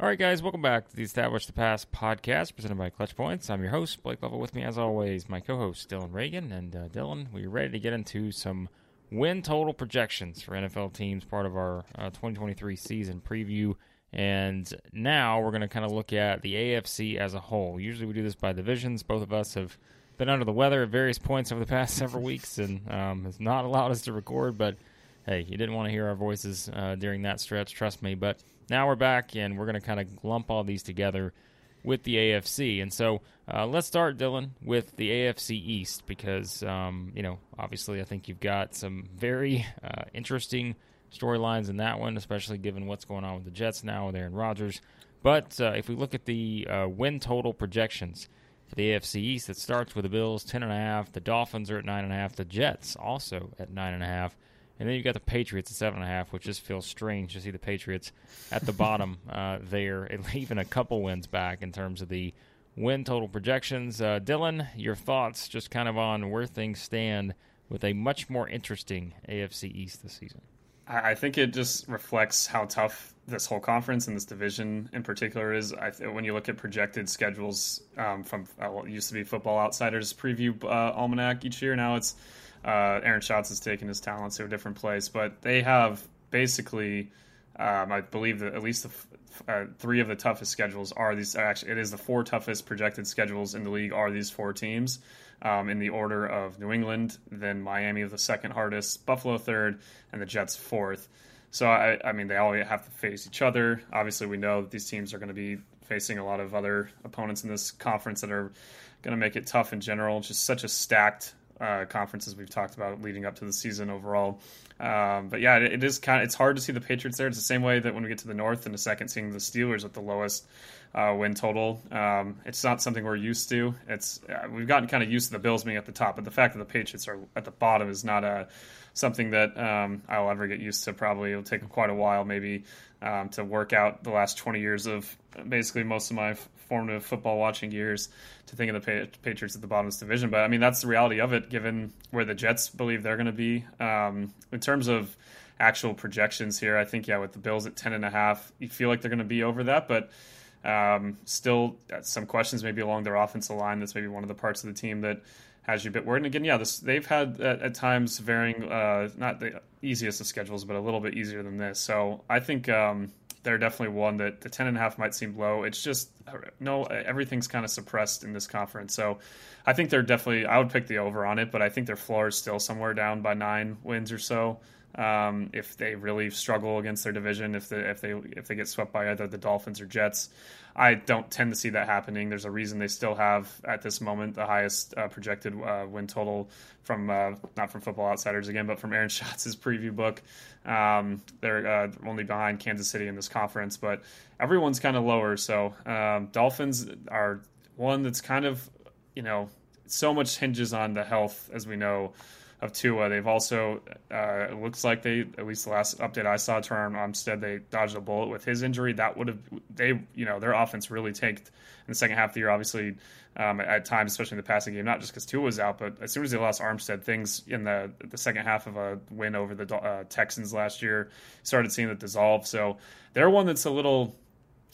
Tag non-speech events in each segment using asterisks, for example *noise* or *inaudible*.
All right, guys, welcome back to the Establish the Pass podcast presented by Clutch Points. I'm your host, Blake Lovell. With me, as always, my co host, Dillon Reagan. And uh, Dillon, we're ready to get into some win total projections for NFL teams, part of our uh, 2023 season preview. And now we're going to kind of look at the AFC as a whole. Usually we do this by divisions. Both of us have been under the weather at various points over the past several weeks and um, has not allowed us to record, but hey, you didn't want to hear our voices uh, during that stretch, trust me. But now we're back, and we're going to kind of lump all these together with the AFC. And so uh, let's start, Dillon, with the AFC East because, um, you know, obviously I think you've got some very uh, interesting storylines in that one, especially given what's going on with the Jets now with Aaron Rodgers. But uh, if we look at the uh, win total projections for the AFC East, it starts with the Bills, 10.5. The Dolphins are at 9.5. The Jets also at 9.5. And then you've got the Patriots at seven and a half, which just feels strange to see the Patriots at the bottom *laughs* uh, there, *laughs* even a couple wins back in terms of the win total projections. Uh, Dillon, your thoughts just kind of on where things stand with a much more interesting AFC East this season. I think it just reflects how tough this whole conference and this division in particular is. Th- when you look at projected schedules um, from uh, what used to be Football Outsiders preview uh, almanac each year, now it's uh, Aaron Schatz has taken his talents to a different place, but they have basically, um, I believe that at least the, uh, three of the toughest schedules are these. Actually, it is the four toughest projected schedules in the league are these four teams, um, in the order of New England, then Miami of the second hardest, Buffalo third, and the Jets fourth. So I, I mean, they all have to face each other. Obviously, we know that these teams are going to be facing a lot of other opponents in this conference that are going to make it tough in general. Just such a stacked uh, conferences we've talked about leading up to the season overall. Um, but yeah, it, it is kind of it's hard to see the Patriots there. It's the same way that when we get to the North in a second, seeing the Steelers at the lowest uh, win total. Um, it's not something we're used to. It's uh, we've gotten kind of used to the Bills being at the top, but the fact that the Patriots are at the bottom is not a something that um, I'll ever get used to. Probably it'll take quite a while, maybe, um, to work out the last 20 years of basically most of my formative football watching years to think of the Patriots at the bottom of this division. But I mean, that's the reality of it, given where the Jets believe they're going to be um, in terms of actual projections here. I think yeah, with the Bills at 10 and a half, you feel like they're going to be over that, but. Um, still, some questions maybe along their offensive line. That's maybe one of the parts of the team that has you a bit worried. And again, yeah, this, they've had at, at times varying, uh, not the easiest of schedules, but a little bit easier than this. So I think um, they're definitely one that the ten and a half might seem low. It's just uh, no, uh, everything's kind of suppressed in this conference. So I think they're definitely. I would pick the over on it, but I think their floor is still somewhere down by nine wins or so. Um, if they really struggle against their division, if they if they if they get swept by either the Dolphins or Jets, I don't tend to see that happening. There's a reason they still have at this moment the highest uh, projected uh, win total from uh, not from Football Outsiders again, but from Aaron *laughs* Schatz's preview book. Um, they're uh, only behind Kansas City in this conference, but everyone's kind of lower. So um, Dolphins are one that's kind of you know so much hinges on the health, as we know of Tua. They've also, uh, it looks like they, at least the last update I saw, Terron Armstead, they dodged a bullet with his injury. That would have, they, you know, their offense really tanked in the second half of the year, obviously, um, at times, especially in the passing game, not just because Tua was out, but as soon as they lost Armstead, things in the the second half of a win over the uh, Texans last year started seeing it dissolve. So they're one that's a little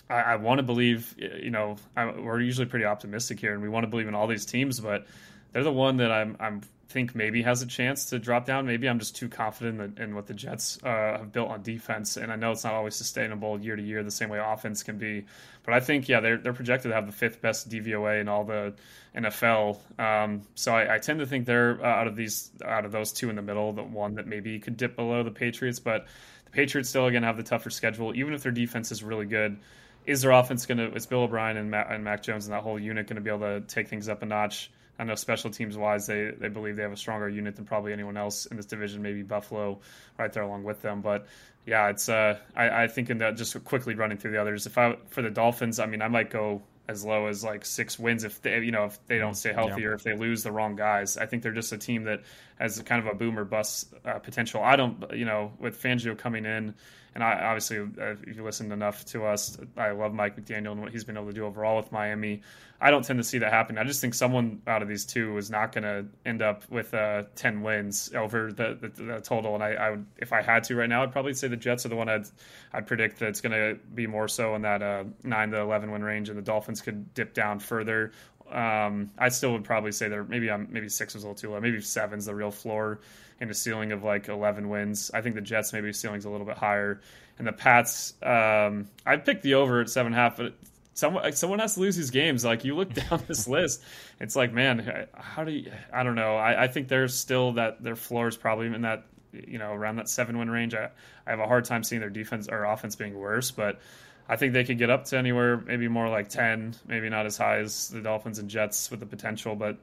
I, I want to believe, you know, I, we're usually pretty optimistic here, and we want to believe in all these teams, but they're the one that I'm I'm think maybe has a chance to drop down. Maybe I'm just too confident in, in what the Jets uh, have built on defense, and I know it's not always sustainable year to year the same way offense can be. But I think yeah, they're they're projected to have the fifth best DVOA in all the NFL. Um, so I, I, tend to think they're uh, out of these out of those two in the middle, the one that maybe could dip below the Patriots. But the Patriots still again have the tougher schedule, even if their defense is really good. Is their offense going to? Is Bill O'Brien and Mac, and Mac Jones and that whole unit going to be able to take things up a notch? I know special teams wise, they, they believe they have a stronger unit than probably anyone else in this division, maybe Buffalo right there along with them. But yeah, it's uh, I, I think in that just quickly running through the others. If I for the Dolphins, I mean, I might go as low as like six wins if they you know if they don't stay healthy yeah. or if they lose the wrong guys. I think they're just a team that has kind of a boomer bust uh, potential. I don't you know with Fangio coming in And I obviously, uh, if you listened enough to us, I love Mike McDaniel and what he's been able to do overall with Miami. I don't tend to see that happen. I just think someone out of these two is not going to end up with uh, ten wins over the, the, the total. And I, I, would, if I had to right now, I'd probably say the Jets are the one I'd I'd predict that it's going to be more so in that uh, nine to eleven win range, and the Dolphins could dip down further. Um, I still would probably say they're maybe I'm maybe six was a little too low. Maybe seven's the real floor, and a ceiling of like eleven wins. I think the Jets maybe ceiling's a little bit higher, and the Pats. Um, I'd pick the over at seven and a half, but someone someone has to lose these games. Like you look *laughs* down this list, it's like, man, how do you? I don't know. I, I think there's still that their floor is probably in that you know around that seven win range. I, I have a hard time seeing their defense or offense being worse, but I think they could get up to anywhere, maybe more like ten, maybe not as high as the Dolphins and Jets with the potential, but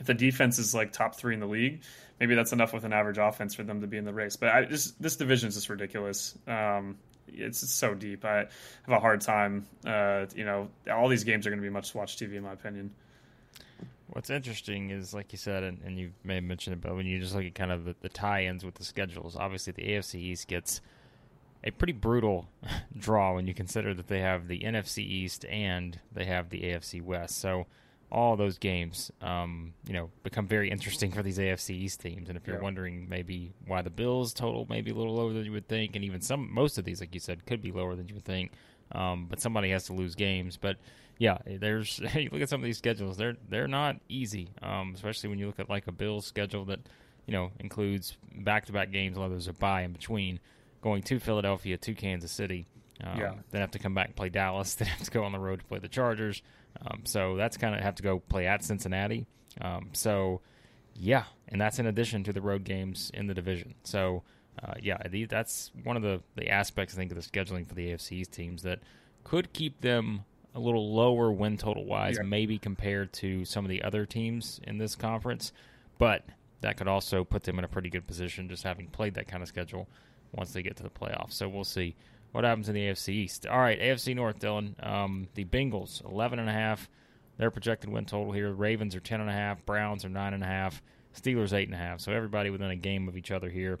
if the defense is like top three in the league, maybe that's enough with an average offense for them to be in the race. But I, this this division is just ridiculous. Um, it's so deep. I have a hard time. Uh, you know, all these games are going to be much watch TV, in my opinion. What's interesting is, like you said, and, and, you may have mentioned it, but when you just look at kind of the, the tie-ins with the schedules, obviously the AFC East gets a pretty brutal *laughs* draw when you consider that they have the NFC East and they have the AFC West. So all those games, um, you know, become very interesting for these AFC East teams. And if you're yeah. wondering maybe why the Bills total maybe a little lower than you would think, and even some most of these, like you said, could be lower than you would think. Um, but somebody has to lose games. But yeah, there's *laughs* you look at some of these schedules; they're they're not easy, um, especially when you look at like a Bills schedule that you know includes back-to-back games. A lot of those are bye in between, going to Philadelphia, to Kansas City. Um, yeah. Then have to come back and play Dallas. *laughs* Then have to go on the road to play the Chargers. Um, so that's kind of have to go play at Cincinnati. Um, so yeah, and that's in addition to the road games in the division. So uh, yeah, the, that's one of the, the aspects I think of the scheduling for the AFC's teams that could keep them a little lower win total wise, yeah. maybe compared to some of the other teams in this conference. But that could also put them in a pretty good position just having played that kind of schedule once they get to the playoffs. So we'll see what happens in the AFC East. All right, AFC North, Dillon. Um, the Bengals, 11.5. Their projected win total here. Ravens are 10.5. Browns are 9.5. Steelers, 8.5. So everybody within a game of each other here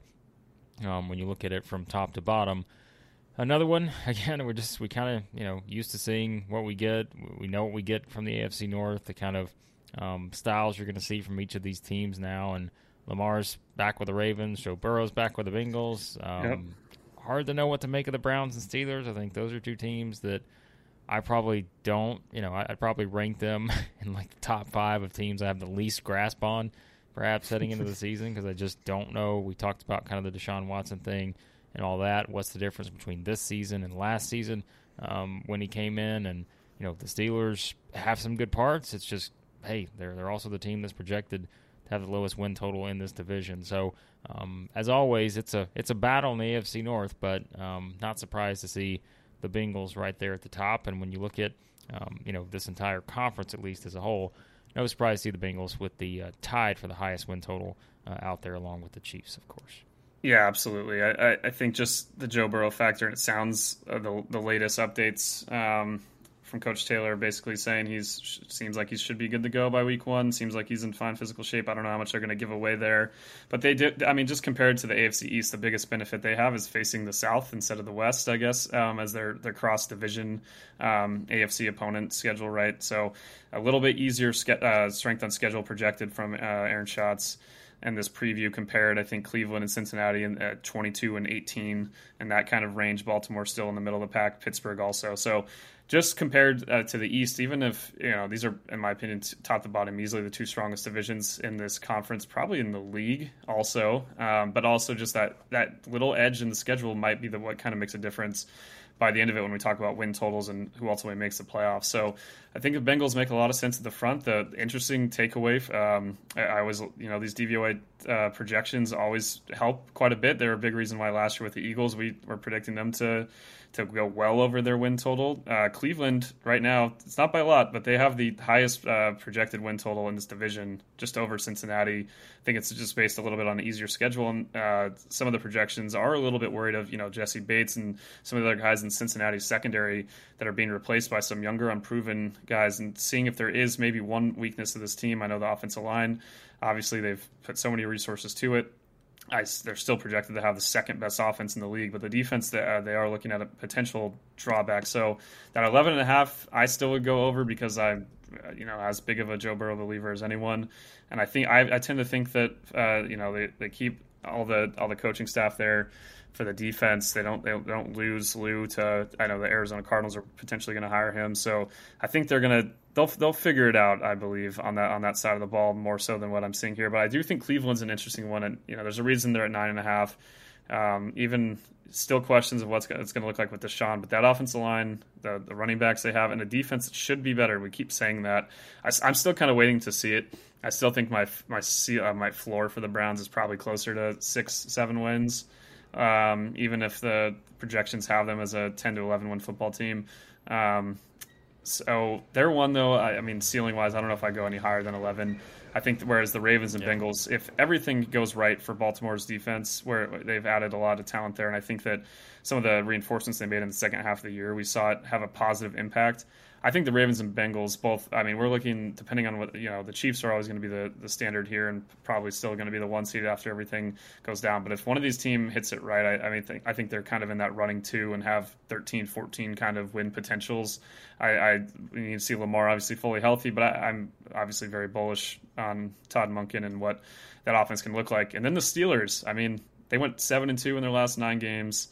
um, when you look at it from top to bottom. Another one, *laughs* again, we're just, we kind of, you know, used to seeing what we get. We know what we get from the AFC North, the kind of um, styles you're going to see from each of these teams now. And Lamar's back with the Ravens. Joe Burrow's back with the Bengals. Um, yep hard to know what to make of the Browns and Steelers. I think those are two teams that I probably don't. You know, I'd probably rank them *laughs* in like the top five of teams I have the least grasp on, perhaps heading into the *laughs* season because I just don't know. We talked about kind of the Deshaun Watson thing and all that. What's the difference between this season and last season um, when he came in? And you know, the Steelers have some good parts. It's just hey, they're they're also the team that's projected have the lowest win total in this division. So um, as always, it's a it's a battle in the AFC North, but um, not surprised to see the Bengals right there at the top. And when you look at um, you know this entire conference, at least as a whole, no surprise to see the Bengals with the uh, tied for the highest win total uh, out there, along with the Chiefs, of course. Yeah, absolutely. I, I think just the Joe Burrow factor, and it sounds uh, the the latest updates um, from Coach Taylor, basically saying he's seems like he should be good to go by week one. Seems like he's in fine physical shape. I don't know how much they're going to give away there, but they did. I mean, just compared to the AFC East, the biggest benefit they have is facing the South instead of the West. I guess um, as their their cross division um, AFC opponent schedule, right? So a little bit easier uh, strength on schedule projected from uh, Aaron Schatz and this preview compared, I think Cleveland and Cincinnati in, at 22 and 18 and that kind of range. Baltimore still in the middle of the pack. Pittsburgh also. So just compared uh, to the East, even if you know these are, in my opinion, top to bottom, easily the two strongest divisions in this conference, probably in the league, also. Um, but also just that that little edge in the schedule might be the what kind of makes a difference by the end of it when we talk about win totals and who ultimately makes the playoffs. So I think the Bengals make a lot of sense at the front. The interesting takeaway, um, I, I, was, you know, these DVOA uh, projections always help quite a bit. They're a big reason why last year with the Eagles, we were predicting them to to go well over their win total. Uh, Cleveland right now, it's not by a lot, but they have the highest uh, projected win total in this division, just over Cincinnati. I think it's just based a little bit on the easier schedule, and uh, some of the projections are a little bit worried of you know Jessie Bates and some of the other guys in Cincinnati's secondary that are being replaced by some younger, unproven guys, and seeing if there is maybe one weakness of this team. I know the offensive line. Obviously, they've put so many resources to it I, they're still projected to have the second best offense in the league, but the defense that uh, they are looking at a potential drawback. So that 11 and a half, I still would go over because I'm, uh, you know, as big of a Joe Burrow believer as anyone, and I think I, I tend to think that uh, you know they, they keep all the all the coaching staff there for the defense. They don't they don't lose Lou to I know the Arizona Cardinals are potentially going to hire him, so I think they're going to they'll they'll figure it out. I believe on that on that side of the ball more so than what I'm seeing here. But I do think Cleveland's an interesting one, and you know there's a reason they're at nine and a half. Um, even still questions of what's it's going to look like with Deshaun, but that offensive line, the, the running backs they have, and the defense should be better. We keep saying that. I, am still kind of waiting to see it. I still think my my uh, my floor for the Browns is probably closer to six seven wins, um, even if the projections have them as a ten to eleven win football team. Um, so they're one though. I, I mean, ceiling wise, I don't know if I go any higher than eleven. I think whereas the Ravens and yeah. Bengals, if everything goes right for Baltimore's defense, where they've added a lot of talent there, and I think that some of the reinforcements they made in the second half of the year, we saw it have a positive impact. I think the Ravens and Bengals both. I mean, we're looking depending on what you know. The Chiefs are always going to be the, the standard here, and probably still going to be the one seed after everything goes down. But if one of these team hits it right, I, I mean, I think they're kind of in that running too, and have 13, 14 kind of win potentials. I, I need to see Lamar obviously fully healthy, but I, I'm obviously very bullish on Todd Monken and what that offense can look like. And then the Steelers. I mean, they went seven and two in their last nine games.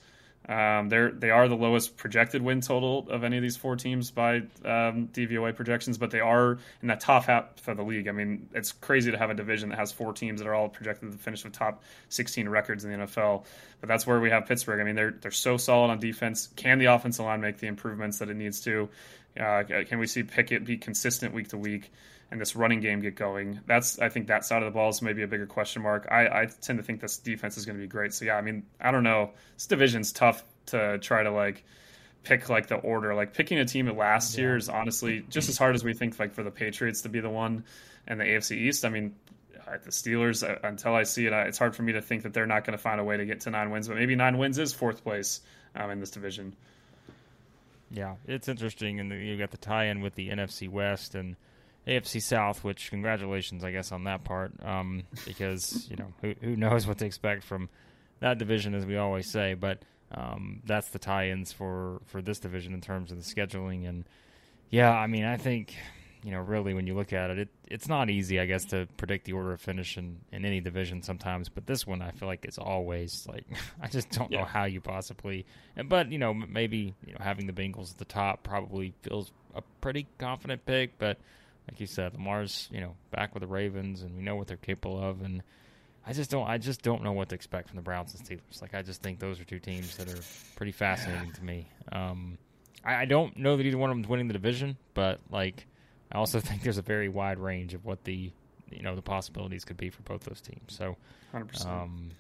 Um, they're they are the lowest projected win total of any of these four teams by um, DVOA projections, but they are in that top half of the league. I mean, it's crazy to have a division that has four teams that are all projected to finish with top 16 records in the NFL. But that's where we have Pittsburgh. I mean, they're they're so solid on defense. Can the offensive line make the improvements that it needs to? Uh, can we see Pickett be consistent week to week? And this running game get going. That's I think that side of the ball is maybe a bigger question mark. I, I tend to think this defense is going to be great. So yeah, I mean I don't know. This division's tough to try to like pick like the order. Like picking a team at last yeah. year is honestly just as hard as we think like for the Patriots to be the one and the AFC East. I mean the Steelers uh, until I see it, it's hard for me to think that they're not going to find a way to get to nine wins. But maybe nine wins is fourth place um, in this division. Yeah, it's interesting, and you got the tie-in with the NFC West and AFC South, which congratulations, I guess, on that part, um, because you know who who knows what to expect from that division, as we always say. But um, that's the tie-ins for for this division in terms of the scheduling, and yeah, I mean, I think you know, really, when you look at it, it it's not easy, I guess, to predict the order of finish in, in any division sometimes. But this one, I feel like it's always like *laughs* I just don't yeah. know how you possibly. But you know, maybe you know having the Bengals at the top probably feels a pretty confident pick, but like you said, Lamar's you know back with the Ravens, and we know what they're capable of. And I just don't, I just don't know what to expect from the Browns and Steelers. Like I just think those are two teams that are pretty fascinating to me. Um, I, I don't know that either one of them is winning the division, but like I also *laughs* think there's a very wide range of what the you know the possibilities could be for both those teams. So, um,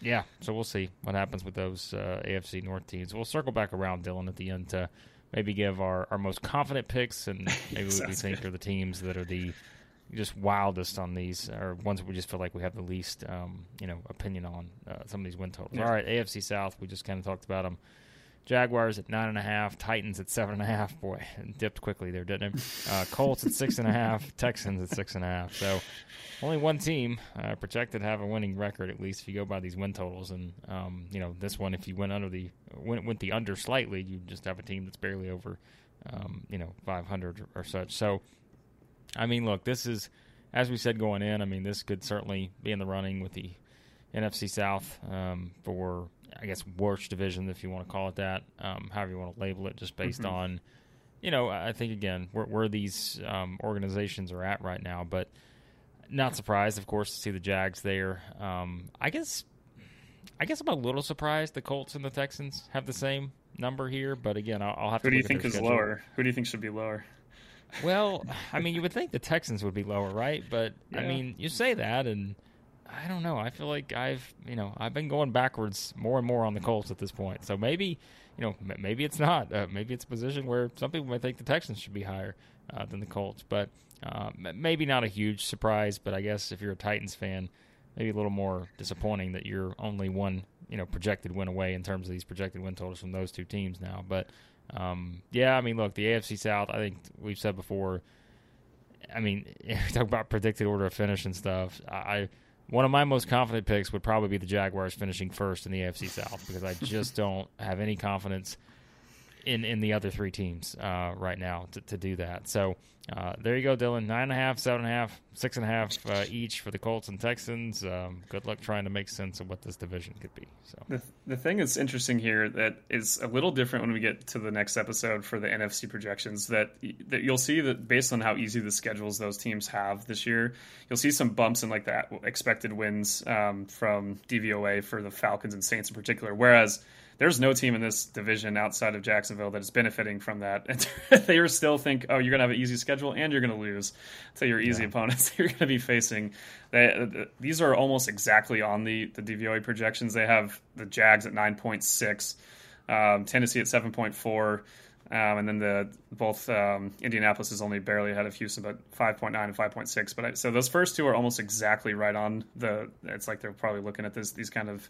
yeah, so we'll see what happens with those uh, AFC North teams. We'll circle back around Dillon at the end to maybe give our, our most confident picks and *laughs* maybe what we think good. are the teams that are the just wildest on these or ones that we just feel like we have the least um, you know opinion on uh, some of these win totals. Yeah. All right, AFC South, we just kind of talked about them. Jaguars at nine and a half, Titans at seven and a half. Boy, dipped quickly there, didn't it? Uh, *laughs* Colts at six and a half, Texans at six and a half. So only one team uh, projected to have a winning record, at least if you go by these win totals. And um, you know this one, if you went under the went, went the under slightly, you just have a team that's barely over, um, you know, 500 or, or such. So, I mean, look, this is as we said going in. I mean, this could certainly be in the running with the NFC South um, for I guess worst division, if you want to call it that, um, however you want to label it, just based mm-hmm. on, you know, I think again where, where these um, organizations are at right now. But not surprised, of course, to see the Jags there. Um, I guess, I guess I'm a little surprised the Colts and the Texans have the same number here. But again, I'll, I'll have Who to. Who do you think is schedule. lower? Who do you think should be lower? Well, I mean, you would think the Texans would be lower, right? But yeah. I mean, you say that and I don't know. I feel like I've you know I've been going backwards more and more on the Colts at this point. So maybe you know maybe it's not. Uh, maybe it's a position where some people might think the Texans should be higher uh, than the Colts, but uh, maybe not a huge surprise. But I guess if you're a Titans fan, maybe a little more disappointing that you're only one you know projected win away in terms of these projected win totals from those two teams now. But um, yeah, I mean, look, the AFC South. I think we've said before. I mean, *laughs* talk about predicted order of finish and stuff. I one of my most confident picks would probably be the Jaguars finishing first in the AFC South because I just *laughs* don't have any confidence in in the other three teams uh, right now to, to do that. So uh, there you go, Dillon. Nine and a half, seven and a half, six and a half uh, each for the Colts and Texans. Um, good luck trying to make sense of what this division could be. So the the thing that's interesting here that is a little different when we get to the next episode for the NFC projections that that you'll see that based on how easy the schedules those teams have this year, you'll see some bumps in like the expected wins um, from DVOA for the Falcons and Saints in particular, whereas there's no team in this division outside of Jacksonville that is benefiting from that. *laughs* they still think, oh, you're going to have an easy schedule and you're going to lose to your easy yeah. opponents *laughs* you're going to be facing. They, these are almost exactly on the, the DVOA projections. They have the Jags at 9.6, um, Tennessee at 7.4. Um, and then the both um, Indianapolis is only barely ahead of Houston, but 5.9 and 5.6. But I, so those first two are almost exactly right on the. It's like they're probably looking at this these kind of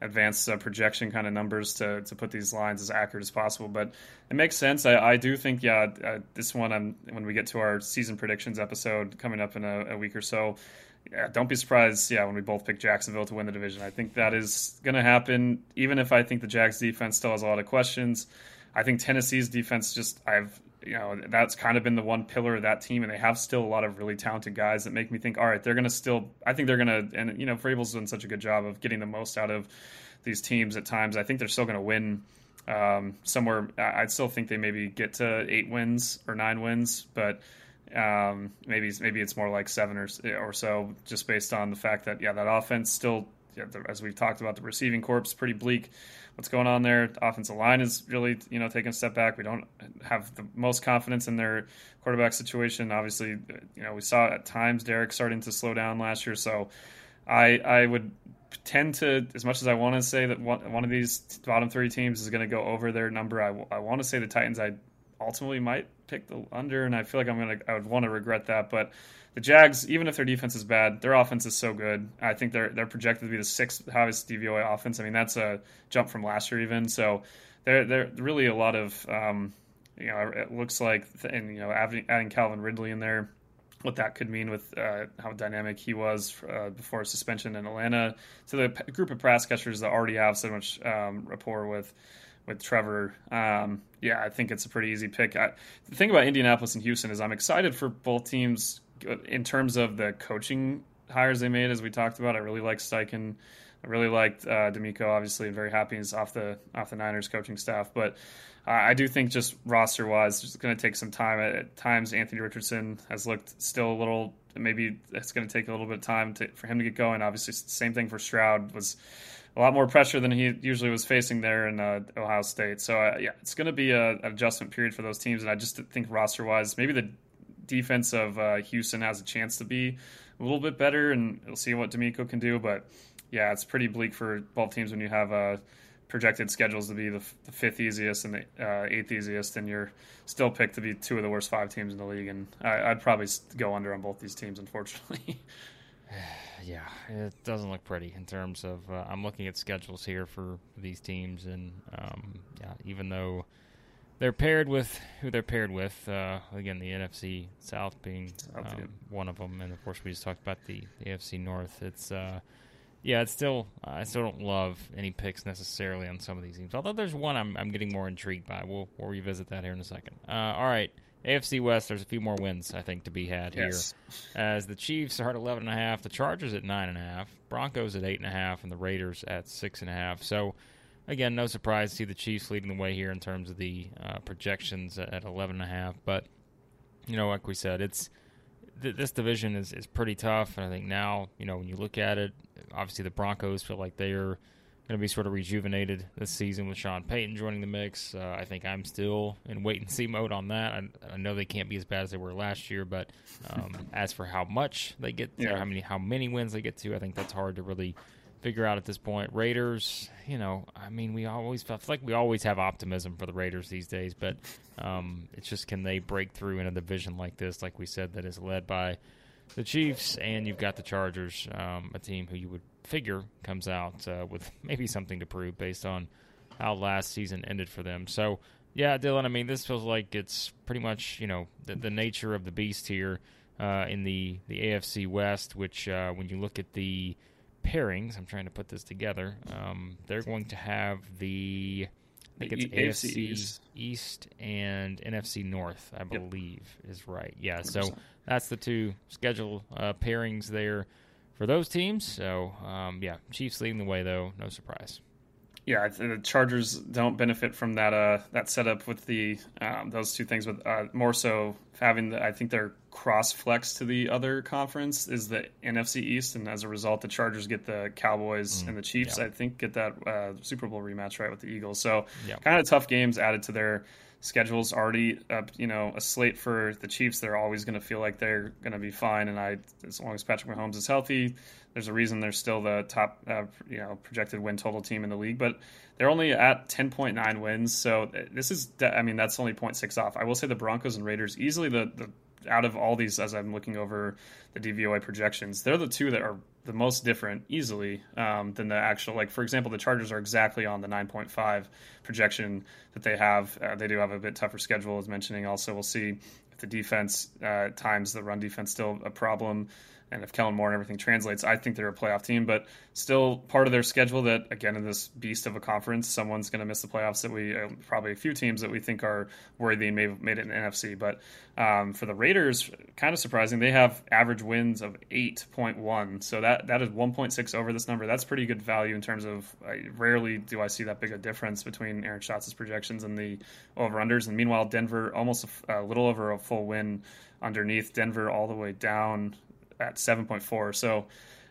advanced uh, projection kind of numbers to, to put these lines as accurate as possible. But it makes sense. I, I do think, yeah, uh, this one, I'm, when we get to our season predictions episode coming up in a, a week or so, yeah, don't be surprised, yeah, when we both pick Jacksonville to win the division. I think that is going to happen, even if I think the Jags defense still has a lot of questions. I think Tennessee's defense just, I've you know that's kind of been the one pillar of that team, and they have still a lot of really talented guys that make me think, all right, they're going to still. I think they're going to, and you know, Vrabel's done such a good job of getting the most out of these teams at times. I think they're still going to win um, somewhere. I'd still think they maybe get to eight wins or nine wins, but um, maybe maybe it's more like seven or or so, just based on the fact that yeah, that offense still, as we've talked about, the receiving corps pretty bleak what's going on there. The offensive line is really, you know, taking a step back. We don't have the most confidence in their quarterback situation. Obviously, you know, we saw at times Derrick starting to slow down last year. So I I would tend to, as much as I want to say that one, one of these bottom three teams is going to go over their number, I, I want to say the Titans. I ultimately might pick the under, and I feel like I'm gonna I would want to regret that, but the Jags, even if their defense is bad, their offense is so good. I think they're they're projected to be the sixth highest DVOA offense. I mean, that's a jump from last year even. So they're they're really a lot of um, you know it looks like and you know adding, adding Calvin Ridley in there, what that could mean with uh, how dynamic he was uh, before suspension in Atlanta. To the group of pass catchers that already have so much um, rapport with with Trevor. Um, yeah, I think it's a pretty easy pick. I, the thing about Indianapolis and Houston is I'm excited for both teams in terms of the coaching hires they made, as we talked about, I really liked Steichen. I really liked uh, DeMeco. Obviously, and very happy he's off the off the Niners coaching staff. But uh, I do think just roster wise, it's going to take some time. At times, Anthony Richardson has looked still a little. Maybe it's going to take a little bit of time to, for him to get going. Obviously, same thing for Stroud was a lot more pressure than he usually was facing there in uh, Ohio State. So uh, yeah, it's going to be a, an adjustment period for those teams. And I just think roster wise, maybe the defense of uh, Houston has a chance to be a little bit better, and we'll see what DeMeco can do. But yeah, it's pretty bleak for both teams when you have uh, projected schedules to be the, the fifth easiest and the uh, eighth easiest, and you're still picked to be two of the worst five teams in the league. And I, would probably go under on both these teams, unfortunately. *laughs* *sighs* yeah, it doesn't look pretty in terms of. Uh, I'm looking at schedules here for these teams, and um, yeah, even though they're paired with who they're paired with. Uh, again, the NFC South being um, one of them, and of course we just talked about the, the AFC North. It's uh, yeah, it's still I still don't love any picks necessarily on some of these teams. Although there's one I'm I'm getting more intrigued by. We'll we'll revisit that here in a second. Uh, all right. AFC West, there's a few more wins I think to be had yes. here. As the Chiefs are at eleven and a half, the Chargers at nine and a half, Broncos at eight and a half, and the Raiders at six and a half. So again, no surprise to see the Chiefs leading the way here in terms of the uh, projections at eleven and a half. But you know, like we said, it's th- this division is, is pretty tough, and I think now you know when you look at it, obviously the Broncos feel like they are going to be sort of rejuvenated this season with Sean Payton joining the mix. Uh, I think I'm still in wait and see mode on that. I, I, know they can't be as bad as they were last year, but um, *laughs* as for how much they get, to, yeah. how many how many wins they get to, I think that's hard to really figure out at this point. Raiders, you know, I mean, we always feel like we always have optimism for the Raiders these days, but um, it's just can they break through in a division like this, like we said, that is led by the Chiefs, and you've got the Chargers, um, a team who you would figure comes out uh, with *laughs* maybe something to prove based on how last season ended for them. So, yeah, Dillon, I mean, this feels like it's pretty much you know the, the nature of the beast here. uh, in the the AFC West, which uh, when you look at the pairings, I'm trying to put this together. Um, they're going to have the I think it's AFC, East. East. and NFC North, I believe, yep. is right. Yeah, 100%. so that's the two schedule uh, pairings there for those teams. So, um, yeah, Chiefs leading the way, though. No surprise yeah, the Chargers don't benefit from that uh, that setup with the um, those two things. With uh, more so having the, I think their cross flex to the other conference is the NFC East, and as a result, the Chargers get the Cowboys mm, and the Chiefs. Yeah. I think get that uh, Super Bowl rematch right with the Eagles. So yeah. kind of tough games added to their schedules already up, you know a slate for the Chiefs. They're always going to feel like they're going to be fine, and I as long as Patrick Mahomes is healthy, there's a reason they're still the top uh, you know projected win total team in the league. But they're only at 10.9 wins, so this is I mean that's only 0.6 off. I will say the Broncos and Raiders easily the the out of all these as I'm looking over the DVOA projections, they're the two that are the most different easily um, than the actual like for example the chargers are exactly on the 9.5 projection that they have. Uh, they do have a bit tougher schedule as mentioning also. We'll see if the defense uh, times the run defense still a problem and if Kellen Moore and everything translates, I think they're a playoff team, but still part of their schedule that, again, in this beast of a conference, someone's going to miss the playoffs that we, uh, probably a few teams that we think are worthy and may have made it in the NFC. But um, for the Raiders, kind of surprising, they have average wins of 8.1. So that, that is 1.6 over this number. That's pretty good value in terms of, uh, rarely do I see that big a difference between Aaron Schatz' projections and the over-unders. And meanwhile, Denver almost a little over a full win underneath Denver all the way down at 7.4. So,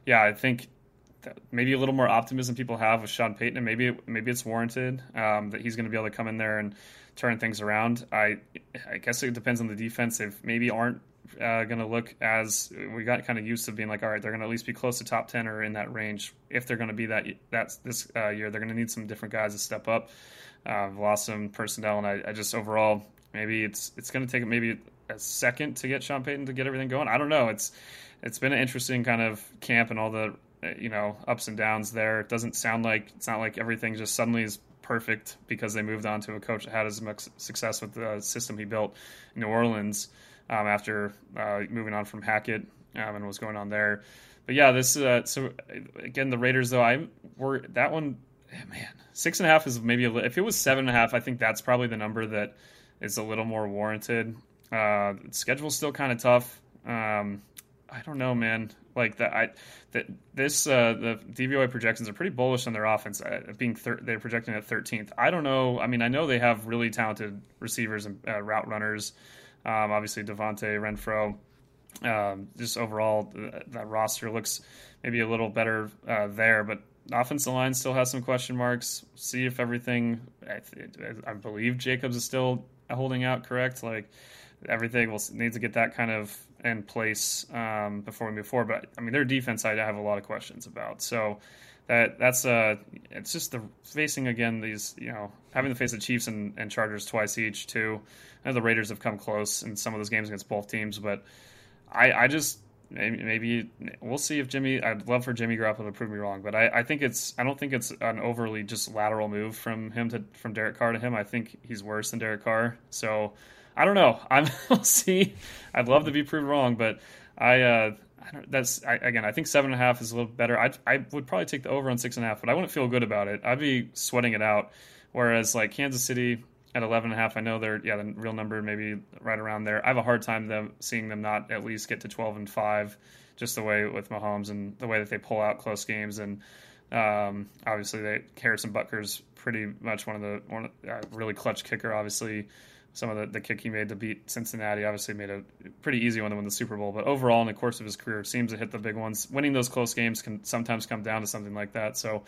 yeah, I think maybe a little more optimism people have with Sean Payton, and maybe maybe it's warranted um, that he's going to be able to come in there and turn things around. I I guess it depends on the defense. They maybe aren't uh, going to look as we got kind of used to being like, all right, they're going to at least be close to top ten or in that range. If they're going to be that that's this uh, year, they're going to need some different guys to step up. Uh, I've lost some personnel, and I, I just overall maybe it's it's going to take maybe a second to get Sean Payton to get everything going. I don't know. It's it's been an interesting kind of camp and all the you know ups and downs there. It doesn't sound like it's not like everything just suddenly is perfect because they moved on to a coach that had as much success with the system he built in New Orleans um, after uh, moving on from Hackett um, and what's going on there. But yeah, this uh, so again the Raiders though I were that one man six and a half is maybe a, if it was seven and a half I think that's probably the number that is a little more warranted. Uh, schedule's still kind of tough. Um, I don't know, man. Like that, I that this uh, the DVOA projections are pretty bullish on their offense. Uh, being thir- they're projecting at 13th. I don't know. I mean, I know they have really talented receivers and uh, route runners. Um, obviously, Devonte Renfro. Um, just overall, uh, that roster looks maybe a little better uh, there, but offensive line still has some question marks. See if everything. I, I believe Jacobs is still holding out. Correct, like everything will need to get that kind of in place um, before we move forward. But I mean, their defense, I have a lot of questions about. So that that's uh, it's just the facing again these you know having to face the Chiefs and, and Chargers twice each too. I know the Raiders have come close in some of those games against both teams, but I I just maybe, maybe we'll see if Jimmy. I'd love for Jimmy Garoppolo to prove me wrong, but I, I think it's I don't think it's an overly just lateral move from him to from Derek Carr to him. I think he's worse than Derek Carr. So I don't know. *laughs* I'm we'll see. I'd love to be proved wrong, but I. Uh, I don't, that's I, again. I think seven and a half is a little better. I I would probably take the over on six and a half, but I wouldn't feel good about it. I'd be sweating it out. Whereas like Kansas City at 11 and a half, I know they're yeah the real number maybe right around there. I have a hard time them seeing them not at least get to 12 and five, just the way with Mahomes and the way that they pull out close games and um, obviously they Harrison Butker's pretty much one of the one uh, really clutch kicker. Obviously some of the, the kick he made to beat Cincinnati. Obviously, made a pretty easy one to win the Super Bowl. But overall, in the course of his career, seems to hit the big ones. Winning those close games can sometimes come down to something like that. So,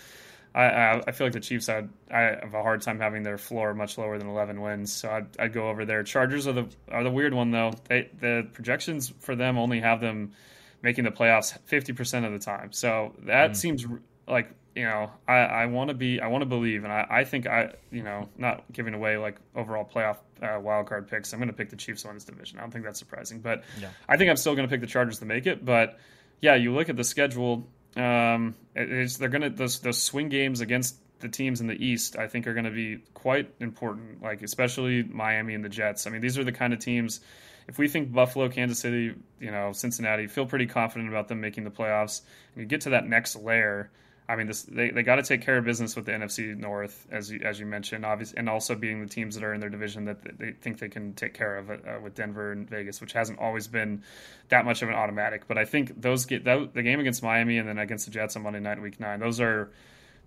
I, I, I feel like the Chiefs had I have a hard time having their floor much lower than 11 wins. So I'd, I'd go over there. Chargers are the are the weird one though. They, the projections for them only have them making the playoffs 50% of the time. So that mm. seems like you know, I, I want to be, I want to believe, and I, I think I, you know, not giving away like overall playoff uh, wild card picks. I'm going to pick the Chiefs on this division. I don't think that's surprising, but yeah. I think I'm still going to pick the Chargers to make it. But yeah, you look at the schedule. Um, it's they're going to those those swing games against the teams in the East, I think, are going to be quite important. Like especially Miami and the Jets. I mean, these are the kind of teams. If we think Buffalo, Kansas City, you know, Cincinnati, feel pretty confident about them making the playoffs. And you get to that next layer. I mean, this they, they got to take care of business with the NFC North, as you, as you mentioned, obviously, and also being the teams that are in their division that they think they can take care of uh, with Denver and Vegas, which hasn't always been that much of an automatic. But I think those get that, the game against Miami and then against the Jets on Monday night, Week Nine, those are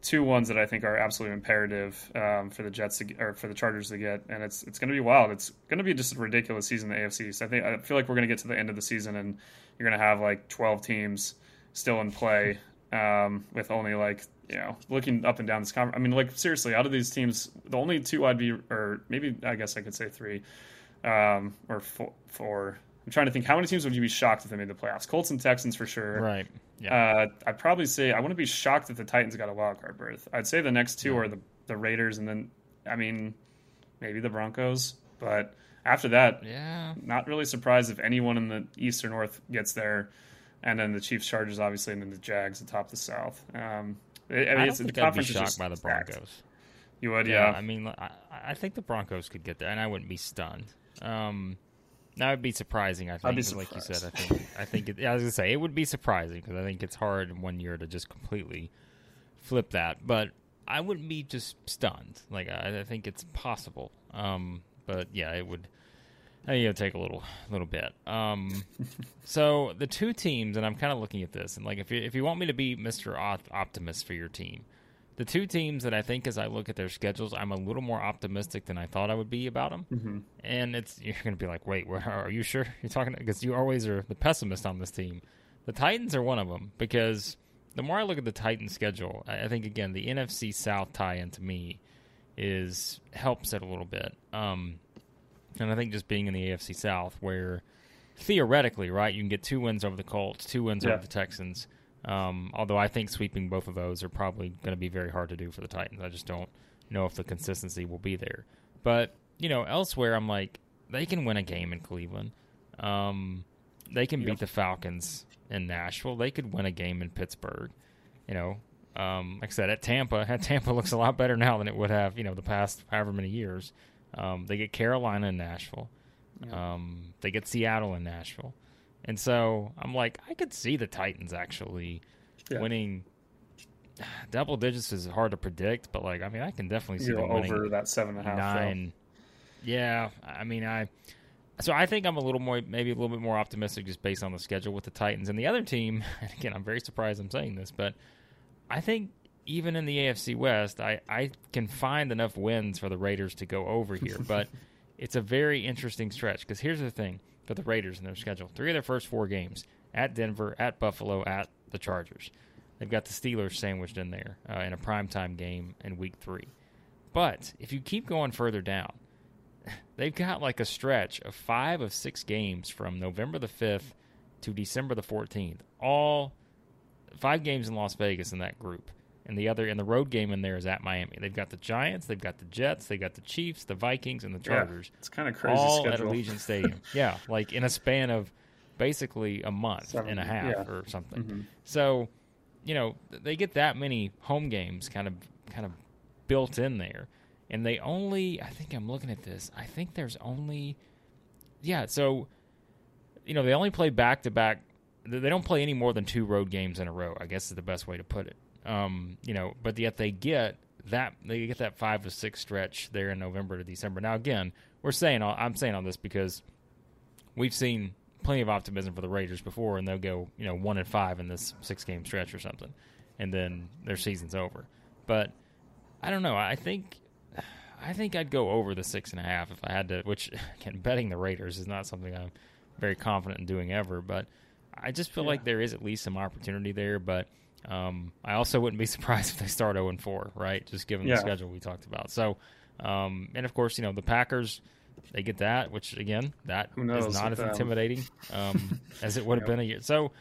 two ones that I think are absolutely imperative um, for the Jets to, or for the Chargers to get, and it's it's going to be wild. It's going to be just a ridiculous season in the AFC. So I think I feel like we're going to get to the end of the season and you're going to have like 12 teams still in play um, with only like you know looking up and down this conference. I mean, like seriously, out of these teams, the only two I'd be, or maybe I guess I could say three, um, or four, four. I'm trying to think how many teams would you be shocked if they made the playoffs? Colts and Texans for sure. Right. Yeah. Uh, I'd probably say I wouldn't be shocked if the Titans got a wild card berth. I'd say the next two yeah. are the the Raiders, and then I mean maybe the Broncos, but after that, yeah, not really surprised if anyone in the East or North gets there, and then the Chiefs, Chargers, obviously, and then the Jags atop the South. Um, I mean, I it's, the conference be shocked by the Broncos. Stacked. You would, yeah. yeah. I mean, I, I, think the Broncos could get there, and I wouldn't be stunned. Um, that would be surprising. I think, like you said, I think, I think, it, yeah, I was gonna say it would be surprising because I think it's hard in one year to just completely flip that. But I wouldn't be just stunned. Like I, I think it's possible. Um, but yeah, it would. It'll take a little, little bit. Um, *laughs* so the two teams, and I'm kind of looking at this, and like if you if you want me to be Mister Optimist for your team, the two teams that I think, as I look at their schedules, I'm a little more optimistic than I thought I would be about them. Mm-hmm. And it's you're going to be like, wait, what, are you sure you're talking? Because you always are the pessimist on this team. The Titans are one of them because the more I look at the Titans schedule, I, I think again the NFC South tie-in to me is helps it a little bit. Um, and I think just being in the AFC South, where theoretically, right, you can get two wins over the Colts, two wins yeah. over the Texans um, although I think sweeping both of those are probably going to be very hard to do for the Titans. I just don't know if the consistency will be there. But you know, elsewhere, I'm like they can win a game in Cleveland. Um, they can yep. beat the Falcons in Nashville. They could win a game in Pittsburgh. You know, um, like I said, at Tampa, at *laughs* Tampa looks a lot better now than it would have, you know, the past however many years. Um, they get Carolina and Nashville. Um, they get Seattle and Nashville. And so I'm like, I could see the Titans actually yeah. winning. *sighs* Double digits is hard to predict, but like, I mean, I can definitely see You're them over that seven and a half. Nine. Though. Yeah, I mean, I. So I think I'm a little more, maybe a little bit more optimistic just based on the schedule with the Titans and the other team. *laughs* And again, I'm very surprised I'm saying this, but I think even in the AFC West, I, I can find enough wins for the Raiders to go over here. *laughs* But it's a very interesting stretch because here's the thing for the Raiders in their schedule. Three of their first four games at Denver, at Buffalo, at the Chargers. They've got the Steelers sandwiched in there uh, in a primetime game in week three. But if you keep going further down, *laughs* they've got like a stretch of five of six games from November the 5th to December the 14th. All five games in Las Vegas in that group and the other and the road game in there is at Miami. They've got the Giants, they've got the Jets, they've got the Chiefs, the Vikings, and the Chargers. Yeah, it's kind of crazy. All schedule. at Allegiant *laughs* Stadium. yeah, like in a span of basically a month Seven, and a half yeah. or something. Mm-hmm. So, you know, they get that many home games kind of kind of built in there, and they only. I think I'm looking at this. I think there's only. Yeah, so you know they only play back to back. They don't play any more than two road games in a row. I guess is the best way to put it. Um, you know, but yet they get that they get that five to six stretch there in November to December. Now again, we're saying all, I'm saying all this because we've seen plenty of optimism for the Raiders before, and they'll go you know one and five in this six game stretch or something, and then their season's over. But I don't know. I think I think I'd go over the six and a half if I had to. Which *laughs* again, betting the Raiders is not something I'm very confident in doing ever, but I just feel yeah. like there is at least some opportunity there. But um, I also wouldn't be *laughs* surprised if they start 0 4, right? Just given yeah. the schedule we talked about. So, um, and of course, you know, the Packers, they get that, which again, that is not as them. intimidating um, *laughs* as it would have been a year. So,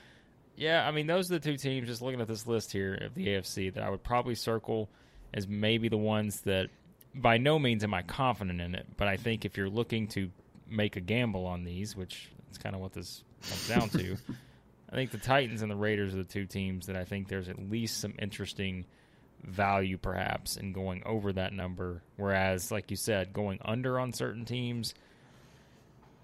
yeah, I mean, those are the two teams, just looking at this list here of the AFC, that I would probably circle as maybe the ones that by no means am I confident in it, but I think if you're looking to make a gamble on these, which is kind of what this comes down to. *laughs* I think the Titans and the Raiders are the two teams that I think there's at least some interesting value perhaps in going over that number. Whereas, like you said, going under on certain teams.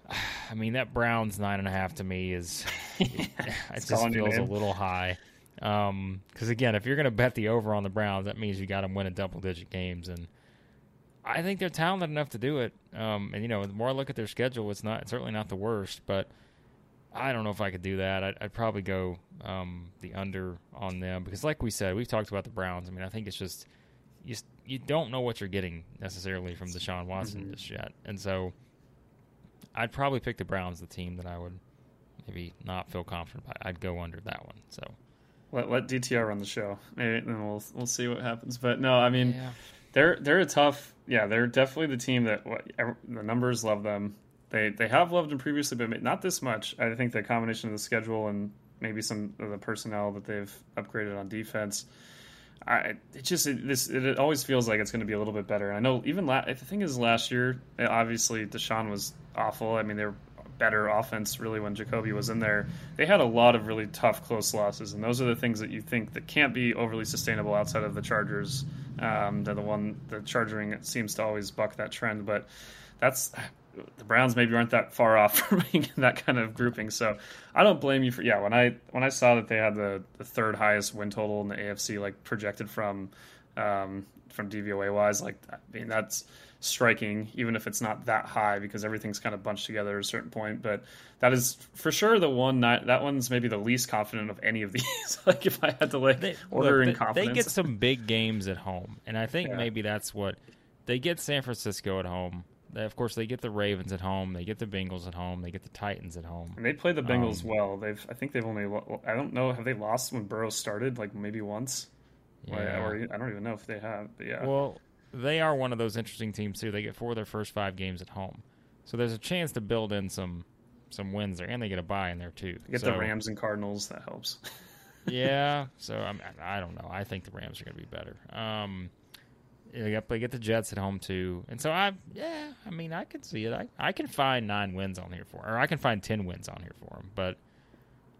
*sighs* I mean, that Browns nine and a half to me is *laughs* it, it just feels a little high. Because um, again, if you're going to bet the over on the Browns, that means you got them winning double digit games, and I think they're talented enough to do it. Um, and you know, the more I look at their schedule, it's not it's certainly not the worst, but I don't know if I could do that. I'd, I'd probably go um, the under on them because, like we said, we've talked about the Browns. I mean, I think it's just you you don't know what you're getting necessarily from Deshaun Watson mm-hmm. just yet, and so I'd probably pick the Browns, the team that I would maybe not feel confident about. I'd go under that one. So let let DTR run the show, maybe, and we'll we'll see what happens. But no, I mean. Yeah. They're they're a tough yeah they're definitely the team that the numbers love them they they have loved him previously, but not this much. I think the combination of the schedule and maybe some of the personnel that they've upgraded on defense. I, it just it, this it, always feels like it's going to be a little bit better. I know even la- the thing is last year, obviously Deshaun was awful. I mean they were better offense really when Jacoby was in there. They had a lot of really tough close losses, and those are the things that you think that can't be overly sustainable outside of the Chargers. Um, they're the one the charging seems to always buck that trend, but that's the Browns maybe aren't that far off *laughs* from being that kind of grouping. So I don't blame you for yeah. When I when I saw that they had the, the third highest win total in the AFC, like projected from um, from DVOA wise, like I mean that's striking, even if it's not that high because everything's kind of bunched together at a certain point. But that is for sure the one that that one's maybe the least confident of any of *laughs* these. like if I had to like they, order look, in confidence, they get some big games at home, and I think *laughs* yeah. maybe that's what they get San Francisco at home they, of course, they get the Ravens at home. They get the Bengals at home. They get the Titans at home. And they play the Bengals um, well. They've, I think they've only, I don't know, have they lost when Burrow started? Like maybe once. Yeah. Or, I don't even know if they have. But yeah. Well, they are one of those interesting teams too. They get four of their first five games at home, so there's a chance to build in some some wins there, and they get a bye in there too. get so, the Rams and Cardinals. That helps. *laughs* yeah. So I'm, I don't know. I think the Rams are going to be better. Um, They get the Jets at home too, and so I, yeah, I mean, I can see it. I, I can find nine wins on here for, or I can find ten wins on here for them, but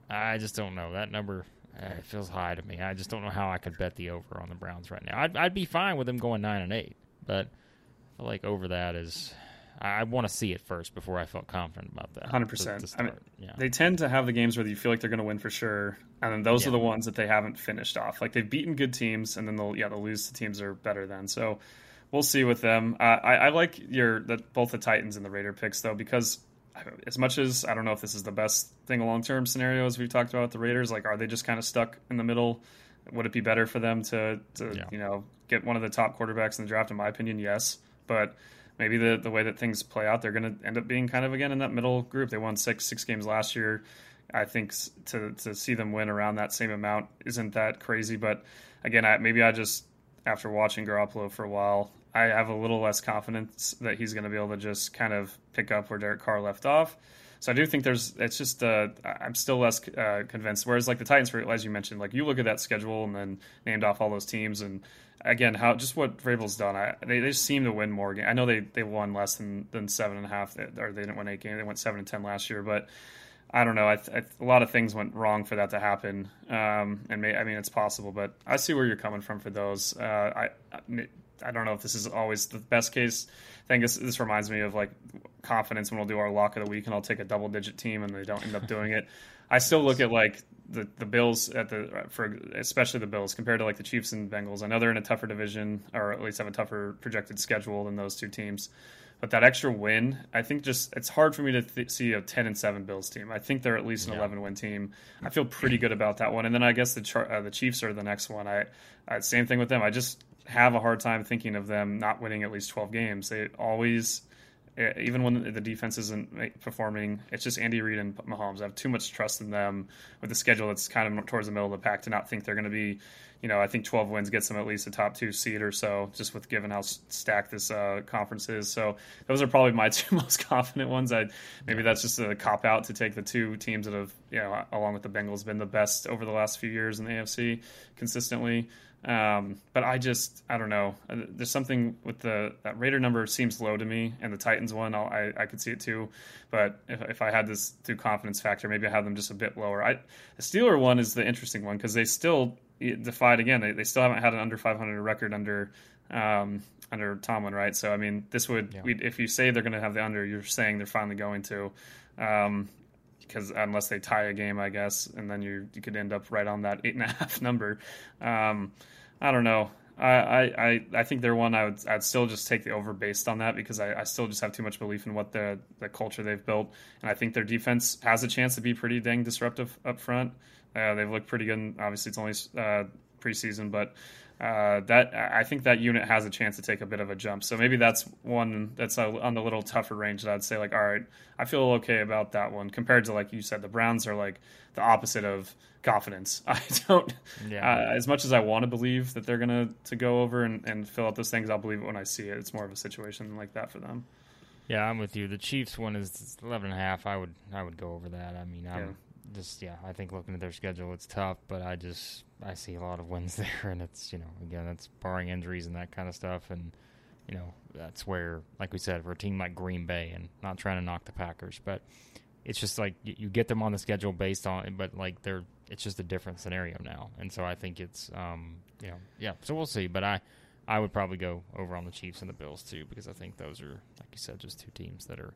I just don't know that number. Uh, it feels high to me. I just don't know how I could bet the over on the Browns right now. I'd, I'd be fine with them going nine and eight, but I feel like over that is I, want to see it first before I felt confident about that. Hundred percent. I mean, yeah. they tend to have the games where you feel like they're going to win for sure, and then those yeah. are the ones that they haven't finished off. Like they've beaten good teams, and then they'll yeah they'll lose to teams that are better than. So we'll see with them. Uh, I, I like your the, both the Titans and the Raider picks though because as much as I don't know if this is the best thing a long term scenario as we've talked about the Raiders, like are they just kind of stuck in the middle? Would it be better for them to, to yeah. you know get one of the top quarterbacks in the draft? In my opinion, yes, but maybe the the way that things play out, they're going to end up being kind of again in that middle group. They won six six games last year. I think to to see them win around that same amount isn't that crazy. But again, I, maybe I just after watching Garoppolo for a while, I have a little less confidence that he's going to be able to just kind of pick up where Derek Carr left off. So I do think there's. It's just. Uh, I'm still less uh, convinced. Whereas like the Titans, as you mentioned, like you look at that schedule and then named off all those teams, and again, how just what Vrabel's done. I, they, they seem to win more games. I know they, they won less than, than seven and a half, or they didn't win eight games. They went seven and ten last year, but I don't know. I, I, a lot of things went wrong for that to happen, um, and may, I mean it's possible, but I see where you're coming from for those. Uh, I, I don't know if this is always the best case thing. This, this reminds me of like confidence when we'll do our lock of the week, and I'll take a double digit team, and they don't end up doing it. I still look at like the, the Bills at the for especially the Bills compared to like the Chiefs and Bengals. I know they're in a tougher division, or at least have a tougher projected schedule than those two teams. But that extra win, I think, just it's hard for me to th- see a ten and seven Bills team. I think they're at least an yeah. eleven win team. I feel pretty good about that one. And then I guess the char- uh, the Chiefs are the next one. I, I same thing with them. I just have a hard time thinking of them not winning at least twelve games. They always even when the defense isn't performing, it's just Andy Reid and Mahomes. I have too much trust in them with the schedule that's kind of towards the middle of the pack to not think they're going to be, you know, I think 12 wins gets them at least a top two seed or so, just with given how stacked this uh, conference is. So those are probably my *laughs* two most confident ones. I maybe that's just a cop out to take the two teams that have, you know, along with the Bengals, been the best over the last few years in the AFC consistently. Um, but I just I don't know. Uh, there's something with the that Raider number seems low to me, and the Titans one I'll, i I could see it too. But if, if I had this through confidence factor, maybe I have them just a bit lower. I the Steeler one is the interesting one because they still defied again. They, they still haven't had an under 500 record under um, under Tomlin, right? So I mean, this would yeah. if you say they're going to have the under, you're saying they're finally going to. Um, because unless they tie a game, I guess, and then you you could end up right on that eight and a *laughs* half number. Um, I don't know. I, I, I think they're one I would I'd still just take the over based on that because I, I still just have too much belief in what the the culture they've built and I think their defense has a chance to be pretty dang disruptive up front. Uh, they've looked pretty good. And Obviously, it's only uh, preseason, but uh, that I think that unit has a chance to take a bit of a jump. So maybe that's one that's on the little tougher range that I'd say like, all right, I feel okay about that one compared to like you said, the Browns are like the opposite of confidence. *laughs* I don't, yeah. uh, as much as I want to believe that they're gonna to go over and, and fill out those things, I'll believe it when I see it. It's more of a situation like that for them. Yeah, I'm with you. The Chiefs one is 11 and a half. I would I would go over that. I mean, I'm yeah. Just yeah. I think looking at their schedule, it's tough, but I just I see a lot of wins *laughs* there, and it's you know again that's barring injuries and that kind of stuff, and you know that's where like we said for a team like Green Bay and not trying to knock the Packers, but it's just like you get them on the schedule based on, but like they're it's just a different scenario now, and so I think it's um you know yeah. So we'll see, but I I would probably go over on the Chiefs and the Bills too because I think those are like you said just two teams that are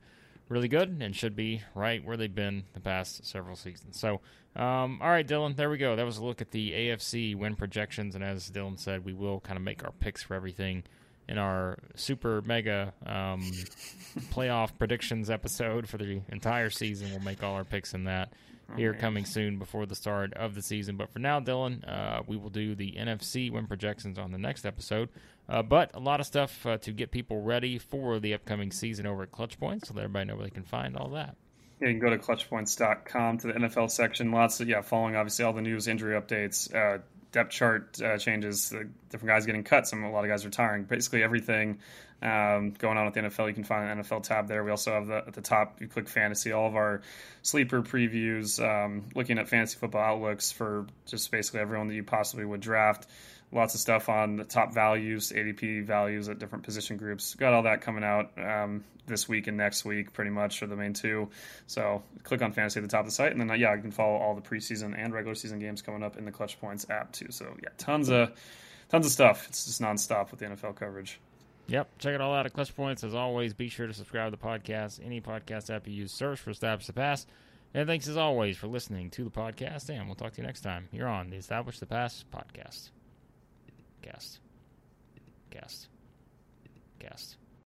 really good and should be right where they've been the past several seasons. So, um, all right, Dillon, there we go. That was a look at the AFC win projections, and as Dillon said, we will kind of make our picks for everything in our super mega um, *laughs* playoff predictions episode for the entire season. We'll make all our picks in that here coming soon before the start of the season. But for now, Dillon, uh, we will do the NFC win projections on the next episode. Uh, but a lot of stuff uh, to get people ready for the upcoming season over at Clutch Points, so let everybody know where they can find all that. Yeah, you can go to clutchpoints.com to the NFL section. Lots of, yeah, following obviously all the news, injury updates, uh, depth chart uh, changes, different guys getting cut, some a lot of guys retiring. Basically, everything um, going on with the NFL, you can find an NFL tab there. We also have the, at the top, you click fantasy, all of our sleeper previews, um, looking at fantasy football outlooks for just basically everyone that you possibly would draft lots of stuff on the top values, ADP values at different position groups. Got all that coming out um, this week and next week, pretty much for the main two. So click on fantasy at the top of the site, and then uh, yeah, you can follow all the preseason and regular season games coming up in the Clutch Points app too. So yeah, tons of tons of stuff. It's just nonstop with the NFL coverage. Yep, check it all out at Clutch Points. As always, be sure to subscribe to the podcast. Any podcast app you use, search for Establish the Pass. And thanks as always for listening to the podcast, and we'll talk to you next time. You're on the Establish the Pass podcast. Cast. Cast. Guest.